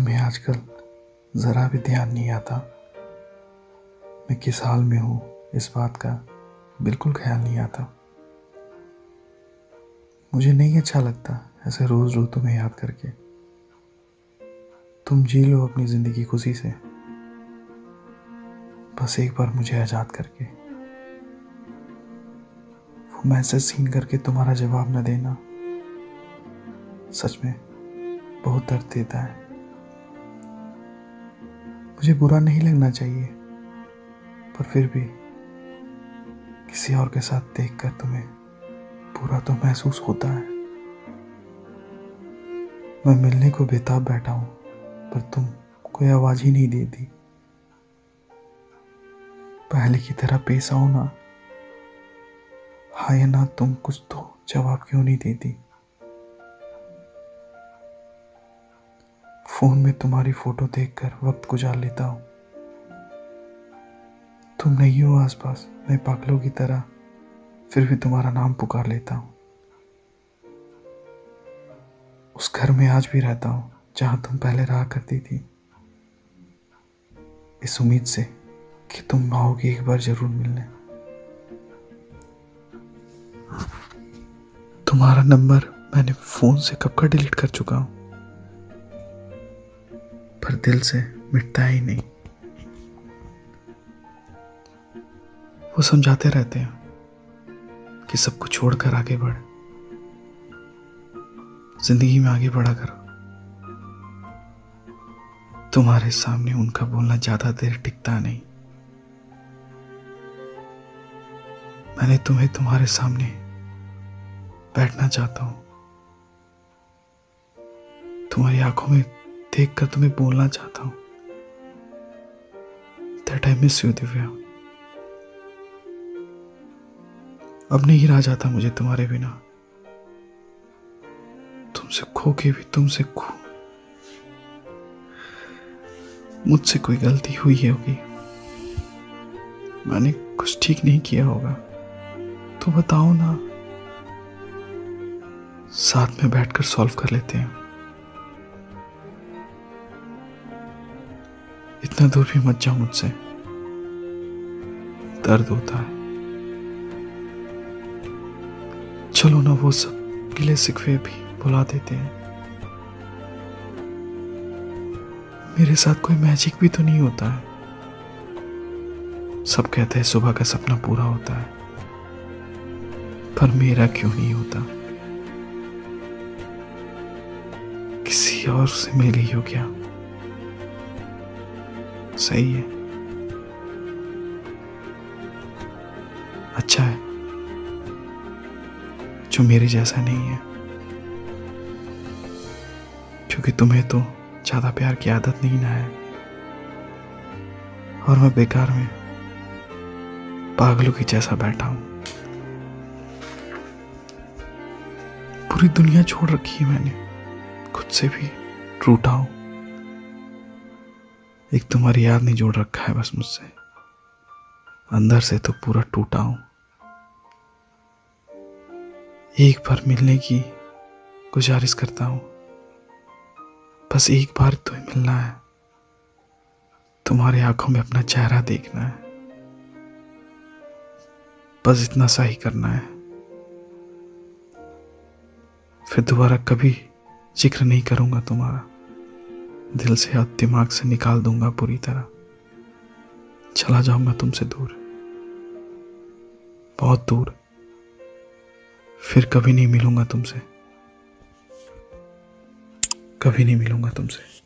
तुम्हें आजकल ज़रा भी ध्यान नहीं आता। मैं किस हाल में हूँ, इस बात का बिल्कुल ख्याल नहीं आता। मुझे नहीं अच्छा लगता ऐसे रोज़ रोज़ तुम्हें याद करके। तुम जी लो अपनी ज़िंदगी खुशी से। बस एक बार मुझे आज़ाद करके। वो मैसेज सीन करके तुम्हारा जवाब न देना सच में बहुत दर्द देता है। मुझे बुरा नहीं लगना चाहिए। पर फिर भी किसी और के साथ देखकर तुम्हें बुरा तो महसूस होता है। मैं मिलने को बेताब बैठा हूँ, पर तुम कोई आवाज़ ही नहीं देती। पहले की तरह पेश आओ ना। हाँ या ना तुम कुछ तो जवाब क्यों नहीं देती? फ़ोन में तुम्हारी फ़ोटो देखकर वक्त गुजार लेता हूँ। तुम नहीं हो आसपास, मैं पागलों की तरह फिर भी तुम्हारा नाम पुकार लेता हूँ। उस घर में आज भी रहता हूँ, जहाँ तुम पहले रहा करती थी। इस उम्मीद से कि तुम आओगी एक बार ज़रूर मिलने। तुम्हारा नंबर मैंने फ़ोन से कब का डिलीट कर चुका हूँ? पर दिल से मिटता ही नहीं। वो समझाते रहते हैं कि सब कुछ छोड़कर आगे बढ़। ज़िंदगी में आगे बढ़ा करो तुम्हारे सामने उनका बोलना ज़्यादा देर टिकता नहीं। मैंने तुम्हें तुम्हारे सामने बैठना चाहता हूँ। तुम्हारी आँखों में देखकर तुम्हें बोलना चाहता हूँ। That I miss you Divya. अब नहीं रहा जाता मुझे तुम्हारे बिना। तुमसे खो के भी तुमसे खो। मुझसे कोई गलती हुई होगी। मैंने कुछ ठीक नहीं किया होगा। तो बताओ ना। साथ में बैठकर सॉल्व कर लेते हैं। इतना दूर भी मत जाओ मुझसे। दर्द होता है। चलो ना वो सब गिले सिकवे भी बुला देते हैं। मेरे साथ कोई मैजिक भी तो नहीं होता है। सब कहते हैं सुबह का सपना पूरा होता है। पर मेरा क्यों नहीं होता? किसी और से मिल गई हो क्या? सही है। अच्छा है। जो मेरे जैसा नहीं है। क्योंकि तुम्हें तो ज़्यादा प्यार की आदत नहीं ना है। और मैं बेकार में पागलों की जैसा बैठा हूँ। पूरी दुनिया छोड़ रखी है मैंने। खुद से भी टूटा हूँ। एक तुम्हारी याद नहीं जोड़ रखा है बस मुझसे। अंदर से तो पूरा टूटा हूँ। एक बार मिलने की गुजारिश करता हूँ। बस एक बार तो ही मिलना है। तुम्हारी आँखों में अपना चेहरा देखना है। बस इतना सा ही करना है। फिर दोबारा कभी ज़िक्र नहीं करूँगा तुम्हारा। दिल से या दिमाग से निकाल दूँगा पूरी तरह। चला जाऊँगा तुमसे दूर। बहुत दूर। फिर कभी नहीं मिलूँगा तुमसे। कभी नहीं मिलूँगा तुमसे।